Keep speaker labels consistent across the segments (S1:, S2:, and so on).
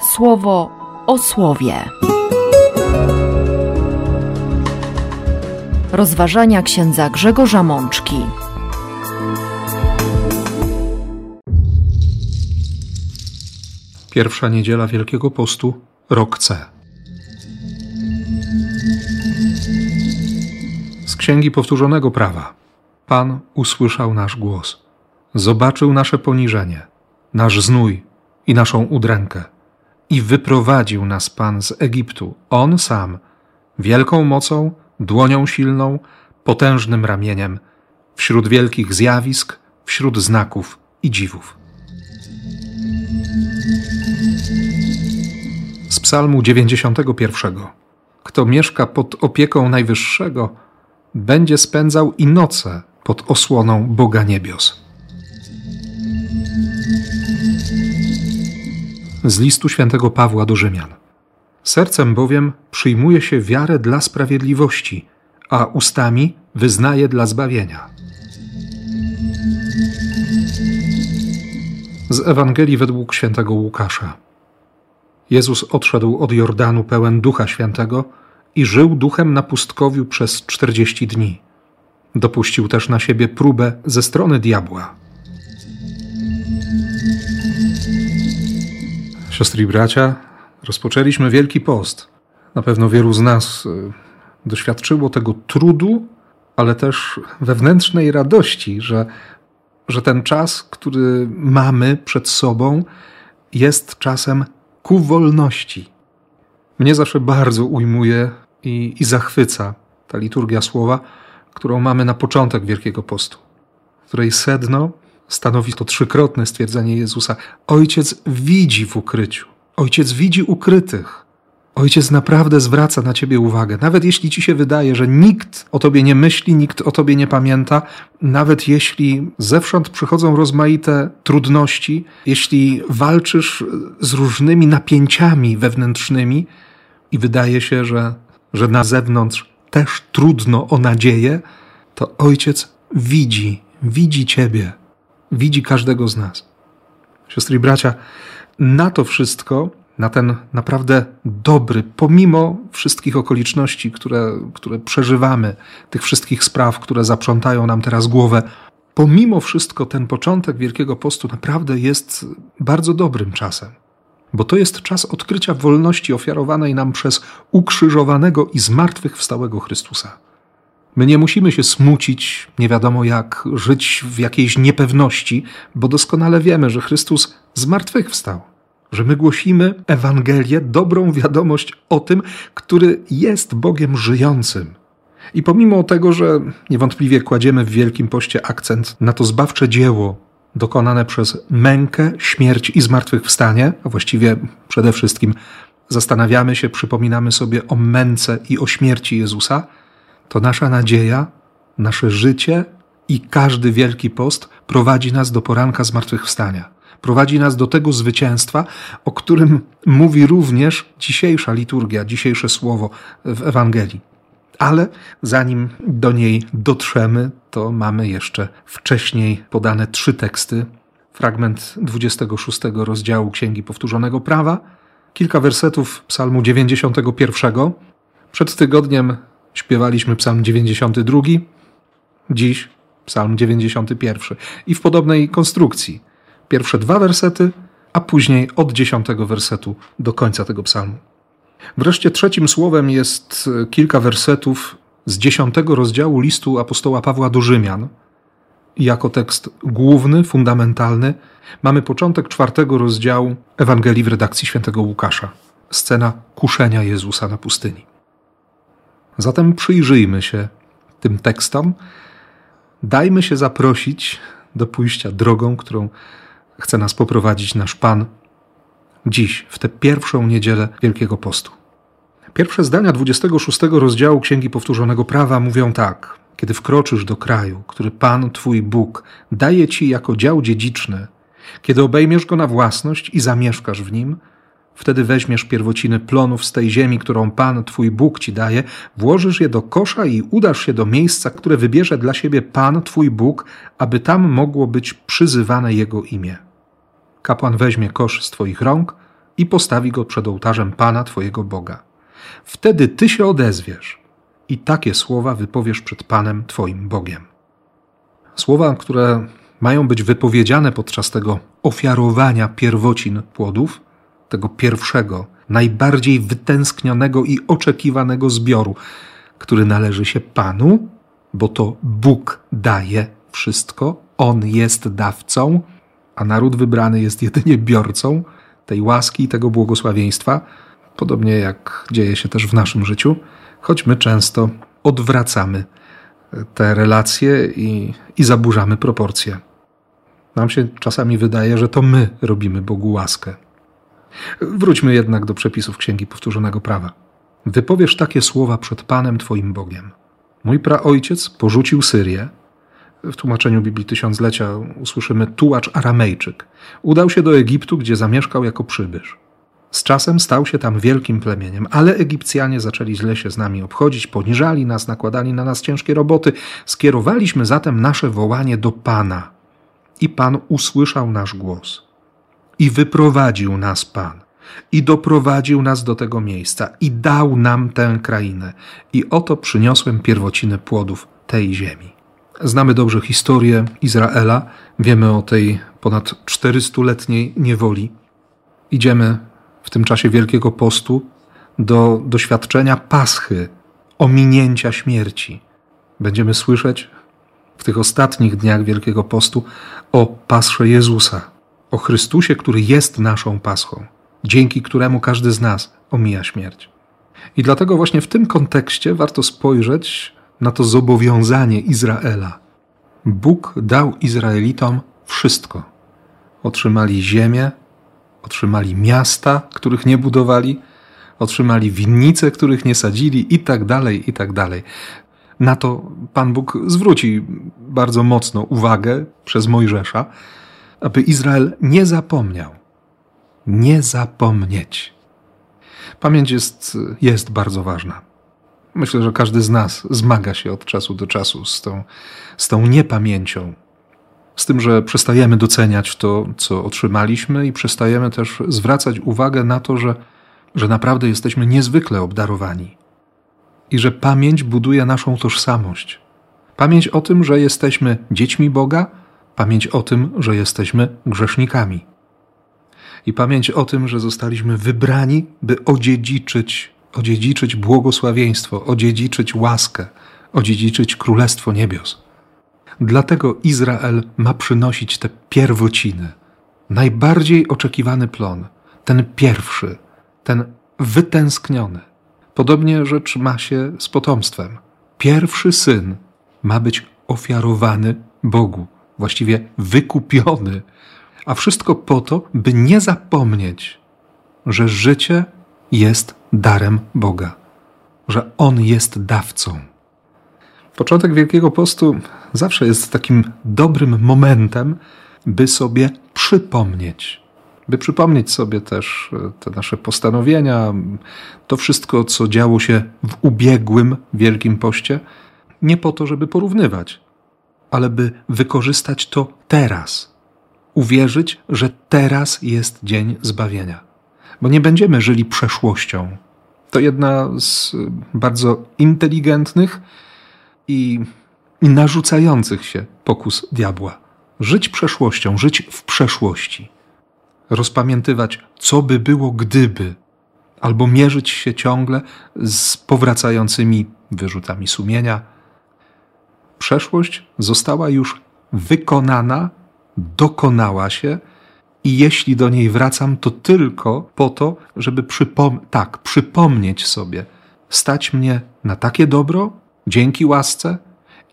S1: słowo o słowie. Rozważania księdza Grzegorza Mączki.
S2: Pierwsza niedziela Wielkiego Postu, rok C. Z Księgi Powtórzonego Prawa. Pan usłyszał nasz głos, zobaczył nasze poniżenie, nasz znój i naszą udrękę i wyprowadził nas Pan z Egiptu, On sam, wielką mocą, dłonią silną, potężnym ramieniem, wśród wielkich zjawisk, wśród znaków i dziwów. Z Psalmu 91. Kto mieszka pod opieką Najwyższego, będzie spędzał i noce pod osłoną Boga Niebios. Z listu świętego Pawła do Rzymian. Sercem bowiem przyjmuje się wiarę dla sprawiedliwości, a ustami wyznaje dla zbawienia. Z Ewangelii według świętego Łukasza. Jezus odszedł od Jordanu pełen Ducha Świętego i żył duchem na pustkowiu przez czterdzieści dni. Dopuścił też na siebie próbę ze strony diabła. Siostry i bracia, rozpoczęliśmy Wielki Post. Na pewno wielu z nas y, doświadczyło tego trudu, ale też wewnętrznej radości, że, że ten czas, który mamy przed sobą, jest czasem ku wolności. Mnie zawsze bardzo ujmuje i, i zachwyca ta liturgia słowa, którą mamy na początek Wielkiego Postu, której sedno stanowi to trzykrotne stwierdzenie Jezusa: Ojciec widzi w ukryciu, Ojciec widzi ukrytych. Ojciec naprawdę zwraca na ciebie uwagę, nawet jeśli ci się wydaje, że nikt o tobie nie myśli, nikt o tobie nie pamięta, nawet jeśli zewsząd przychodzą rozmaite trudności, jeśli walczysz z różnymi napięciami wewnętrznymi i wydaje się, że, że na zewnątrz też trudno o nadzieję, to ojciec widzi, widzi ciebie widzi każdego z nas. Siostry i bracia, na to wszystko, na ten naprawdę dobry, pomimo wszystkich okoliczności, które, które przeżywamy, tych wszystkich spraw, które zaprzątają nam teraz głowę, pomimo wszystko ten początek Wielkiego Postu naprawdę jest bardzo dobrym czasem. Bo to jest czas odkrycia wolności ofiarowanej nam przez ukrzyżowanego i zmartwychwstałego Chrystusa. My nie musimy się smucić, nie wiadomo jak, żyć w jakiejś niepewności, bo doskonale wiemy, że Chrystus zmartwychwstał, że my głosimy Ewangelię, dobrą wiadomość o tym, który jest Bogiem żyjącym. I pomimo tego, że niewątpliwie kładziemy w Wielkim Poście akcent na to zbawcze dzieło dokonane przez mękę, śmierć i zmartwychwstanie, a właściwie przede wszystkim zastanawiamy się, przypominamy sobie o męce i o śmierci Jezusa, to nasza nadzieja, nasze życie i każdy wielki post prowadzi nas do poranka zmartwychwstania. Prowadzi nas do tego zwycięstwa, o którym mówi również dzisiejsza liturgia, dzisiejsze słowo w Ewangelii. Ale zanim do niej dotrzemy, to mamy jeszcze wcześniej podane trzy teksty. Fragment 26 rozdziału Księgi Powtórzonego Prawa, kilka wersetów Psalmu 91. Przed tygodniem Śpiewaliśmy Psalm 92, dziś Psalm 91. I w podobnej konstrukcji. Pierwsze dwa wersety, a później od dziesiątego wersetu do końca tego psalmu. Wreszcie trzecim słowem jest kilka wersetów z dziesiątego rozdziału listu apostoła Pawła do Rzymian. Jako tekst główny, fundamentalny, mamy początek czwartego rozdziału Ewangelii w redakcji świętego Łukasza. Scena kuszenia Jezusa na pustyni. Zatem przyjrzyjmy się tym tekstom, dajmy się zaprosić do pójścia drogą, którą chce nas poprowadzić nasz Pan dziś, w tę pierwszą niedzielę Wielkiego Postu. Pierwsze zdania 26 rozdziału Księgi Powtórzonego Prawa mówią tak: Kiedy wkroczysz do kraju, który Pan, Twój Bóg, daje Ci jako dział dziedziczny, kiedy obejmiesz go na własność i zamieszkasz w nim, Wtedy weźmiesz pierwociny plonów z tej ziemi, którą Pan, Twój Bóg Ci daje, włożysz je do kosza i udasz się do miejsca, które wybierze dla siebie Pan, Twój Bóg, aby tam mogło być przyzywane Jego imię. Kapłan weźmie kosz z Twoich rąk i postawi go przed ołtarzem Pana Twojego Boga. Wtedy Ty się odezwiesz i takie słowa wypowiesz przed Panem Twoim Bogiem. Słowa, które mają być wypowiedziane podczas tego ofiarowania pierwocin płodów, tego pierwszego, najbardziej wytęsknionego i oczekiwanego zbioru, który należy się Panu, bo to Bóg daje wszystko, On jest dawcą, a naród wybrany jest jedynie biorcą tej łaski i tego błogosławieństwa, podobnie jak dzieje się też w naszym życiu, choć my często odwracamy te relacje i, i zaburzamy proporcje. Nam się czasami wydaje, że to my robimy Bogu łaskę. Wróćmy jednak do przepisów Księgi Powtórzonego Prawa. Wypowiesz takie słowa przed Panem Twoim Bogiem. Mój praojciec porzucił Syrię. W tłumaczeniu Biblii Tysiąclecia usłyszymy tułacz aramejczyk. Udał się do Egiptu, gdzie zamieszkał jako przybysz. Z czasem stał się tam wielkim plemieniem, ale Egipcjanie zaczęli źle się z nami obchodzić, poniżali nas, nakładali na nas ciężkie roboty. Skierowaliśmy zatem nasze wołanie do Pana. I Pan usłyszał nasz głos. I wyprowadził nas Pan. I doprowadził nas do tego miejsca. I dał nam tę krainę. I oto przyniosłem pierwociny płodów tej ziemi. Znamy dobrze historię Izraela. Wiemy o tej ponad 400-letniej niewoli. Idziemy w tym czasie Wielkiego Postu do doświadczenia paschy, ominięcia śmierci. Będziemy słyszeć w tych ostatnich dniach Wielkiego Postu o pasrze Jezusa, o Chrystusie, który jest naszą paschą, dzięki któremu każdy z nas omija śmierć. I dlatego właśnie w tym kontekście warto spojrzeć na to zobowiązanie Izraela. Bóg dał Izraelitom wszystko. Otrzymali ziemię, otrzymali miasta, których nie budowali, otrzymali winnice, których nie sadzili i tak dalej, i tak dalej. Na to Pan Bóg zwróci bardzo mocno uwagę przez Mojżesza, aby Izrael nie zapomniał. Nie zapomnieć. Pamięć jest, jest bardzo ważna. Myślę, że każdy z nas zmaga się od czasu do czasu z tą, z tą niepamięcią, z tym, że przestajemy doceniać to, co otrzymaliśmy, i przestajemy też zwracać uwagę na to, że, że naprawdę jesteśmy niezwykle obdarowani i że pamięć buduje naszą tożsamość. Pamięć o tym, że jesteśmy dziećmi Boga, pamięć o tym, że jesteśmy grzesznikami. I pamięć o tym, że zostaliśmy wybrani, by odziedziczyć, odziedziczyć błogosławieństwo, odziedziczyć łaskę, odziedziczyć Królestwo Niebios. Dlatego Izrael ma przynosić te pierwociny, najbardziej oczekiwany plon, ten pierwszy, ten wytęskniony. Podobnie rzecz ma się z potomstwem. Pierwszy syn ma być ofiarowany Bogu, właściwie wykupiony, a wszystko po to, by nie zapomnieć, że życie jest darem Boga, że On jest dawcą. Początek Wielkiego Postu zawsze jest takim dobrym momentem, by sobie przypomnieć. By przypomnieć sobie też e, te nasze postanowienia, to wszystko, co działo się w ubiegłym Wielkim Poście, nie po to, żeby porównywać, ale by wykorzystać to teraz. Uwierzyć, że teraz jest dzień zbawienia. Bo nie będziemy żyli przeszłością. To jedna z bardzo inteligentnych, i, i narzucających się pokus diabła. Żyć przeszłością, żyć w przeszłości. Rozpamiętywać, co by było, gdyby, albo mierzyć się ciągle z powracającymi wyrzutami sumienia. Przeszłość została już wykonana, dokonała się, i jeśli do niej wracam, to tylko po to, żeby przypom- tak, przypomnieć sobie, stać mnie na takie dobro, dzięki łasce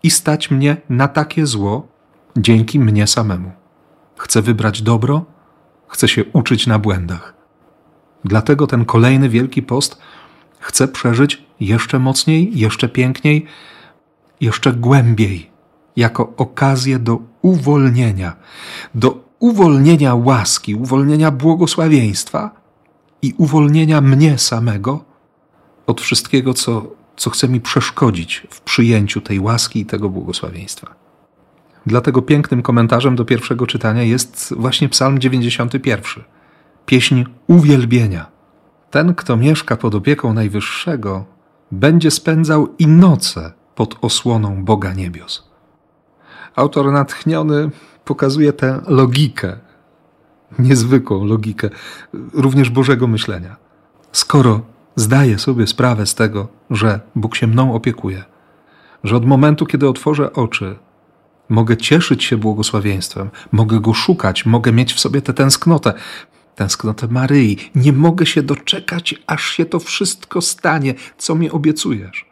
S2: i stać mnie na takie zło dzięki mnie samemu. Chcę wybrać dobro, chcę się uczyć na błędach. Dlatego ten kolejny Wielki Post chcę przeżyć jeszcze mocniej, jeszcze piękniej, jeszcze głębiej, jako okazję do uwolnienia, do uwolnienia łaski, uwolnienia błogosławieństwa i uwolnienia mnie samego od wszystkiego, co co chce mi przeszkodzić w przyjęciu tej łaski i tego błogosławieństwa. Dlatego pięknym komentarzem do pierwszego czytania jest właśnie Psalm 91. pieśń uwielbienia. Ten, kto mieszka pod opieką Najwyższego, będzie spędzał i noce pod osłoną Boga niebios. Autor natchniony pokazuje tę logikę, niezwykłą logikę, również Bożego myślenia. Skoro zdaję sobie sprawę z tego, że Bóg się mną opiekuje, że od momentu, kiedy otworzę oczy, mogę cieszyć się błogosławieństwem, mogę go szukać, mogę mieć w sobie tę tęsknotę, tęsknotę Maryi. Nie mogę się doczekać, aż się to wszystko stanie, co mi obiecujesz,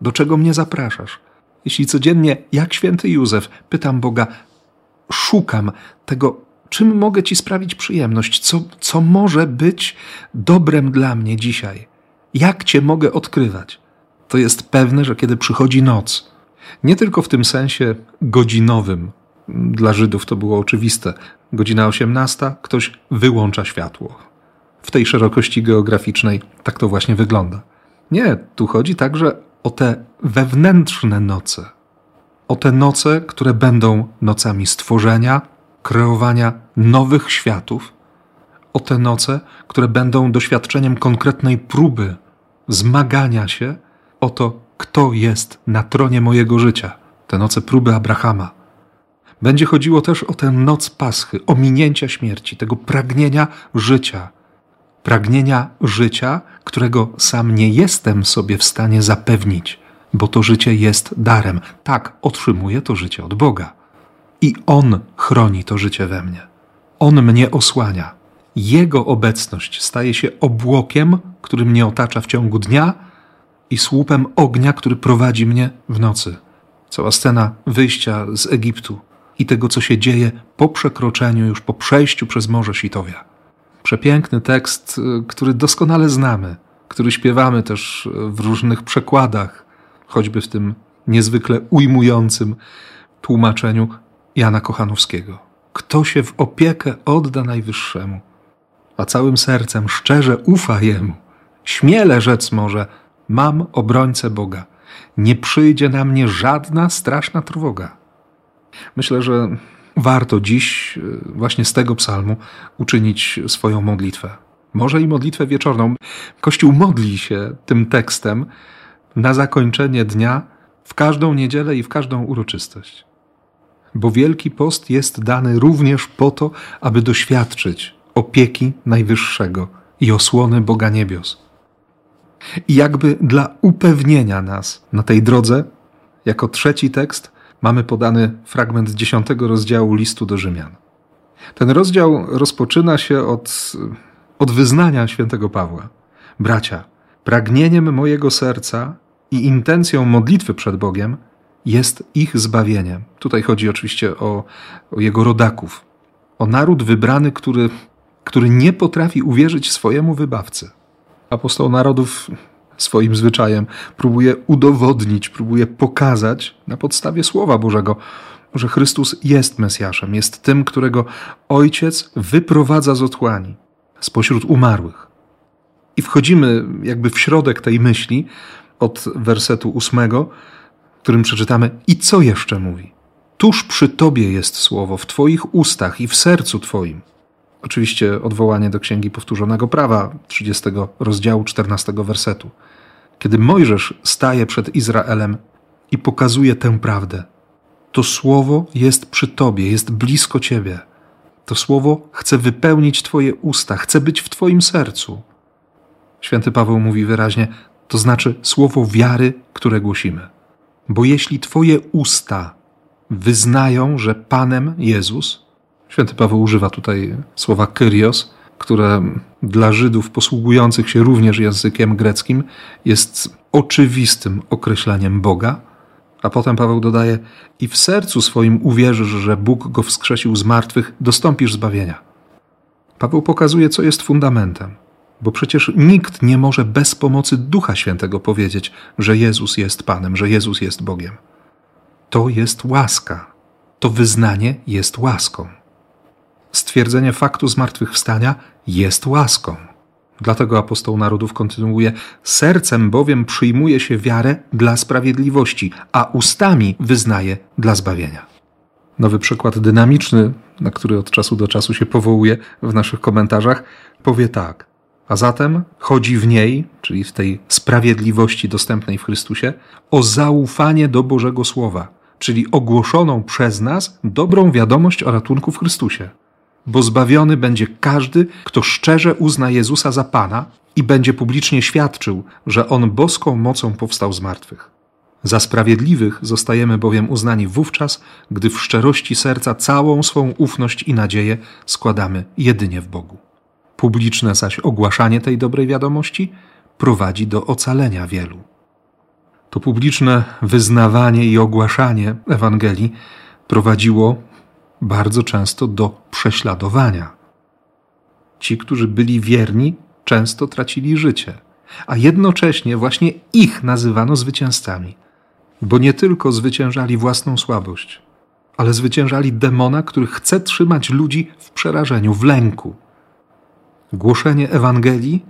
S2: do czego mnie zapraszasz. Jeśli codziennie, jak święty Józef, pytam Boga, szukam tego, czym mogę Ci sprawić przyjemność, co, co może być dobrem dla mnie dzisiaj, jak Cię mogę odkrywać, to jest pewne, że kiedy przychodzi noc, nie tylko w tym sensie godzinowym, dla Żydów to było oczywiste, godzina 18, ktoś wyłącza światło. W tej szerokości geograficznej tak to właśnie wygląda. Nie, tu chodzi także o te wewnętrzne noce. O te noce, które będą nocami stworzenia, kreowania nowych światów. O te noce, które będą doświadczeniem konkretnej próby, zmagania się o to, kto jest na tronie mojego życia. Te noce próby Abrahama. Będzie chodziło też o tę noc Paschy, ominięcia śmierci, tego pragnienia życia. Pragnienia życia, którego sam nie jestem sobie w stanie zapewnić, bo to życie jest darem. Tak, otrzymuję to życie od Boga. I On chroni to życie we mnie. On mnie osłania. Jego obecność staje się obłokiem, który mnie otacza w ciągu dnia i słupem ognia, który prowadzi mnie w nocy. Cała scena wyjścia z Egiptu i tego, co się dzieje po przekroczeniu, już po przejściu przez Morze Sitowia. Przepiękny tekst, y, który doskonale znamy, który śpiewamy też w różnych przekładach, choćby w tym niezwykle ujmującym tłumaczeniu Jana Kochanowskiego. Kto się w opiekę odda Najwyższemu, a całym sercem szczerze ufa Jemu, śmiele rzec może, mam obrońcę Boga. Nie przyjdzie na mnie żadna straszna trwoga. Myślę, że warto dziś y, właśnie z tego psalmu uczynić swoją modlitwę. Może i modlitwę wieczorną. Kościół modli się tym tekstem na zakończenie dnia w każdą niedzielę i w każdą uroczystość. Bo Wielki Post jest dany również po to, aby doświadczyć opieki Najwyższego i osłony Boga Niebios. I jakby dla upewnienia nas na tej drodze, jako trzeci tekst, mamy podany fragment dziesiątego rozdziału listu do Rzymian. Ten rozdział rozpoczyna się od, od wyznania świętego Pawła. Bracia, pragnieniem mojego serca i intencją modlitwy przed Bogiem jest ich zbawienie. Tutaj chodzi oczywiście o, o jego rodaków, o naród wybrany, który, który nie potrafi uwierzyć swojemu wybawcy. Apostoł narodów swoim zwyczajem próbuje udowodnić, próbuje pokazać na podstawie Słowa Bożego, że Chrystus jest Mesjaszem, jest tym, którego Ojciec wyprowadza z otchłani, spośród umarłych. I wchodzimy jakby w środek tej myśli od wersetu ósmego, którym przeczytamy: I co jeszcze mówi? Tuż przy Tobie jest słowo, w Twoich ustach i w sercu Twoim. Oczywiście odwołanie do Księgi Powtórzonego Prawa, 30 rozdziału 14 wersetu. Kiedy Mojżesz staje przed Izraelem i pokazuje tę prawdę, to słowo jest przy Tobie, jest blisko Ciebie. To słowo chce wypełnić Twoje usta, chce być w Twoim sercu. Święty Paweł mówi wyraźnie, to znaczy słowo wiary, które głosimy. Bo jeśli Twoje usta wyznają, że Panem Jezus, święty Paweł używa tutaj słowa kyrios, które dla Żydów posługujących się również językiem greckim jest oczywistym określeniem Boga, a potem Paweł dodaje: I w sercu swoim uwierzysz, że Bóg go wskrzesił z martwych, dostąpisz zbawienia. Paweł pokazuje, co jest fundamentem, bo przecież nikt nie może bez pomocy Ducha Świętego powiedzieć, że Jezus jest Panem, że Jezus jest Bogiem. To jest łaska. To wyznanie jest łaską. Stwierdzenie faktu zmartwychwstania jest łaską. Dlatego apostoł narodów kontynuuje: Sercem bowiem przyjmuje się wiarę dla sprawiedliwości, a ustami wyznaje dla zbawienia. Nowy przykład dynamiczny, na który od czasu do czasu się powołuje w naszych komentarzach, powie tak. A zatem chodzi w niej, czyli w tej sprawiedliwości dostępnej w Chrystusie, o zaufanie do Bożego Słowa, czyli ogłoszoną przez nas dobrą wiadomość o ratunku w Chrystusie. Bo zbawiony będzie każdy, kto szczerze uzna Jezusa za Pana i będzie publicznie świadczył, że On boską mocą powstał z martwych. Za sprawiedliwych zostajemy bowiem uznani wówczas, gdy w szczerości serca całą swą ufność i nadzieję składamy jedynie w Bogu. Publiczne zaś ogłaszanie tej dobrej wiadomości prowadzi do ocalenia wielu. To publiczne wyznawanie i ogłaszanie Ewangelii prowadziło bardzo często do prześladowania. Ci, którzy byli wierni, często tracili życie, a jednocześnie właśnie ich nazywano zwycięzcami, bo nie tylko zwyciężali własną słabość, ale zwyciężali demona, który chce trzymać ludzi w przerażeniu, w lęku. Głoszenie Ewangelii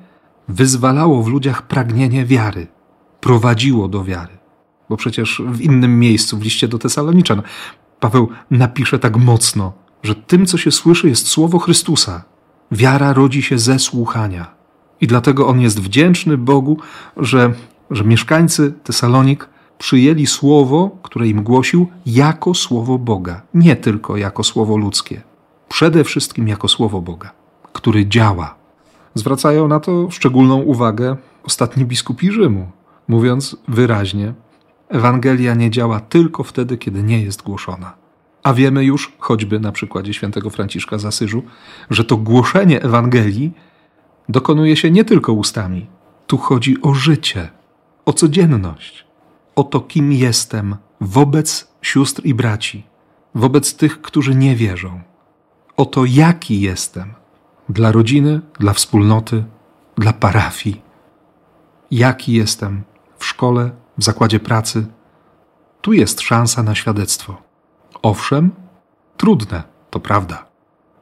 S2: wyzwalało w ludziach pragnienie wiary, prowadziło do wiary. Bo przecież w innym miejscu, w liście do Tesaloniczan, Paweł napisze tak mocno, że tym, co się słyszy, jest słowo Chrystusa. Wiara rodzi się ze słuchania. I dlatego on jest wdzięczny Bogu, że, że mieszkańcy Tesalonik przyjęli słowo, które im głosił, jako słowo Boga, nie tylko jako słowo ludzkie. Przede wszystkim jako słowo Boga, który działa. Zwracają na to szczególną uwagę ostatni biskupi Rzymu, mówiąc wyraźnie: Ewangelia nie działa tylko wtedy, kiedy nie jest głoszona. A wiemy już, choćby na przykładzie świętego Franciszka z Asyżu, że to głoszenie Ewangelii dokonuje się nie tylko ustami. Tu chodzi o życie, o codzienność, o to, kim jestem wobec sióstr i braci, wobec tych, którzy nie wierzą, o to, jaki jestem dla rodziny, dla wspólnoty, dla parafii, jaki jestem w szkole, w zakładzie pracy. Tu jest szansa na świadectwo. Owszem, trudne, to prawda,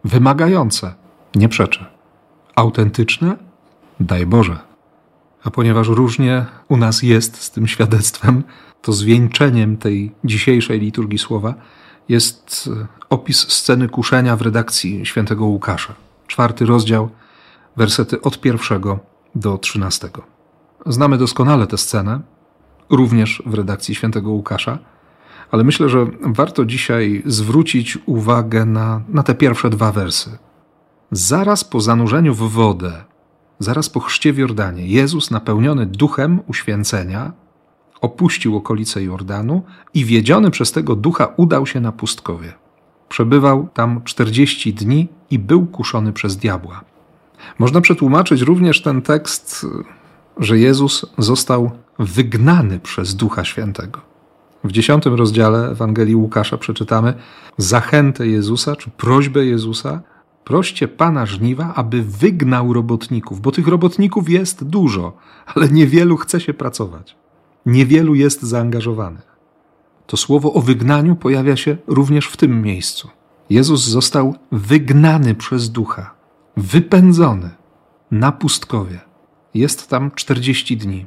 S2: wymagające, nie przeczę autentyczne? Daj Boże. A ponieważ różnie u nas jest z tym świadectwem, to zwieńczeniem tej dzisiejszej liturgii słowa jest e, opis sceny kuszenia w redakcji świętego Łukasza. Czwarty rozdział, wersety od pierwszego do trzynastego. Znamy doskonale tę scenę, również w redakcji świętego Łukasza, ale myślę, że warto dzisiaj zwrócić uwagę na, na te pierwsze dwa wersy. Zaraz po zanurzeniu w wodę, zaraz po chrzcie w Jordanie, Jezus, napełniony duchem uświęcenia, opuścił okolice Jordanu i wiedziony przez tego ducha udał się na pustkowie. Przebywał tam czterdzieści dni i był kuszony przez diabła. Można przetłumaczyć również ten tekst, że Jezus został wygnany przez Ducha Świętego. W dziesiątym rozdziale Ewangelii Łukasza przeczytamy zachętę Jezusa, czy prośbę Jezusa, Proście Pana żniwa, aby wygnał robotników, bo tych robotników jest dużo, ale niewielu chce się pracować. Niewielu jest zaangażowanych. To słowo o wygnaniu pojawia się również w tym miejscu. Jezus został wygnany przez ducha, wypędzony na pustkowie. Jest tam 40 dni.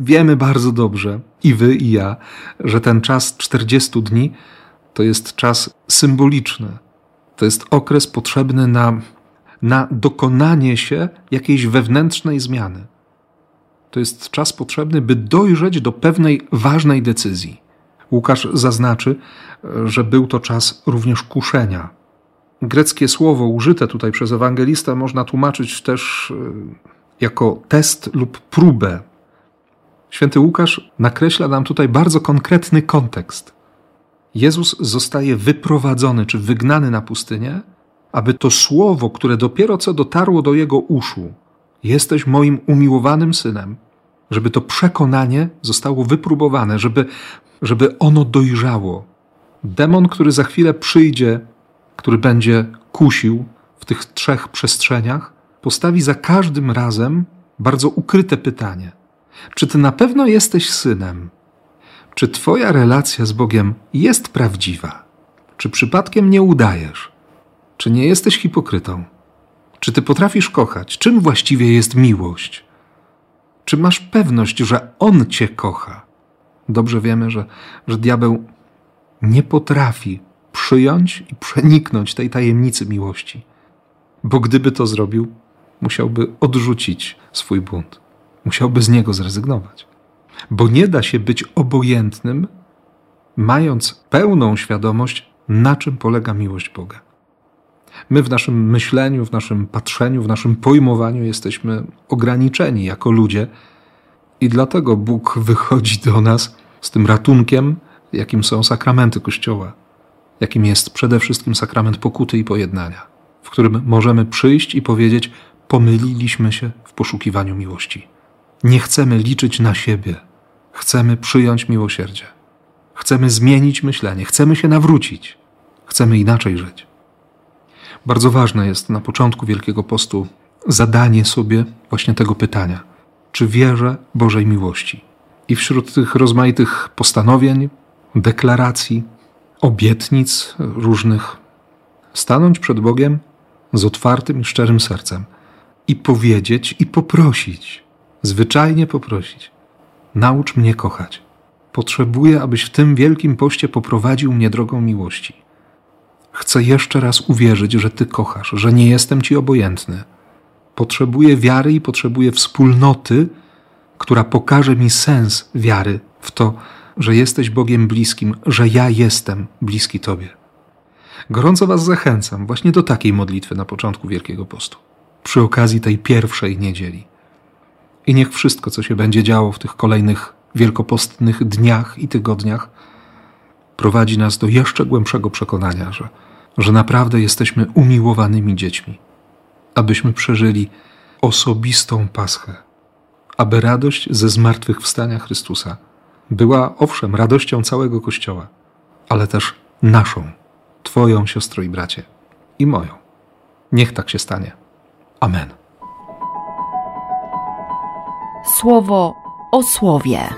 S2: Wiemy bardzo dobrze, i wy, i ja, że ten czas 40 dni to jest czas symboliczny, to jest okres potrzebny na, na dokonanie się jakiejś wewnętrznej zmiany. To jest czas potrzebny, by dojrzeć do pewnej ważnej decyzji. Łukasz zaznaczy, że był to czas również kuszenia. Greckie słowo użyte tutaj przez ewangelista można tłumaczyć też e, jako test lub próbę. Święty Łukasz nakreśla nam tutaj bardzo konkretny kontekst. Jezus zostaje wyprowadzony czy wygnany na pustynię, aby to słowo, które dopiero co dotarło do jego uszu, jesteś moim umiłowanym synem, żeby to przekonanie zostało wypróbowane, żeby, żeby ono dojrzało. Demon, który za chwilę przyjdzie, który będzie kusił w tych trzech przestrzeniach, postawi za każdym razem bardzo ukryte pytanie: Czy ty na pewno jesteś synem? Czy Twoja relacja z Bogiem jest prawdziwa? Czy przypadkiem nie udajesz? Czy nie jesteś hipokrytą? Czy Ty potrafisz kochać? Czym właściwie jest miłość? Czy masz pewność, że On Cię kocha? Dobrze wiemy, że, że diabeł nie potrafi przyjąć i przeniknąć tej tajemnicy miłości. Bo gdyby to zrobił, musiałby odrzucić swój bunt, musiałby z niego zrezygnować. Bo nie da się być obojętnym, mając pełną świadomość, na czym polega miłość Boga. My w naszym myśleniu, w naszym patrzeniu, w naszym pojmowaniu jesteśmy ograniczeni jako ludzie i dlatego Bóg wychodzi do nas z tym ratunkiem, jakim są sakramenty Kościoła, jakim jest przede wszystkim sakrament pokuty i pojednania, w którym możemy przyjść i powiedzieć: Pomyliliśmy się w poszukiwaniu miłości. Nie chcemy liczyć na siebie, chcemy przyjąć miłosierdzie. Chcemy zmienić myślenie, chcemy się nawrócić, chcemy inaczej żyć. Bardzo ważne jest na początku Wielkiego Postu zadanie sobie właśnie tego pytania: czy wierzę Bożej miłości? I wśród tych rozmaitych postanowień, deklaracji, obietnic różnych, stanąć przed Bogiem z otwartym i szczerym sercem i powiedzieć i poprosić, zwyczajnie poprosić: Naucz mnie kochać. Potrzebuję, abyś w tym wielkim poście poprowadził mnie drogą miłości. Chcę jeszcze raz uwierzyć, że Ty kochasz, że nie jestem Ci obojętny. Potrzebuję wiary i potrzebuję wspólnoty, która pokaże mi sens wiary w to, że jesteś Bogiem bliskim, że ja jestem bliski Tobie. Gorąco Was zachęcam właśnie do takiej modlitwy na początku Wielkiego Postu, przy okazji tej pierwszej niedzieli. I niech wszystko, co się będzie działo w tych kolejnych wielkopostnych dniach i tygodniach, prowadzi nas do jeszcze głębszego przekonania, że, że naprawdę jesteśmy umiłowanymi dziećmi, abyśmy przeżyli osobistą paschę, aby radość ze zmartwychwstania Chrystusa była owszem radością całego Kościoła, ale też naszą, Twoją siostro i bracie, i moją. Niech tak się stanie. Amen.
S1: Słowo o słowie.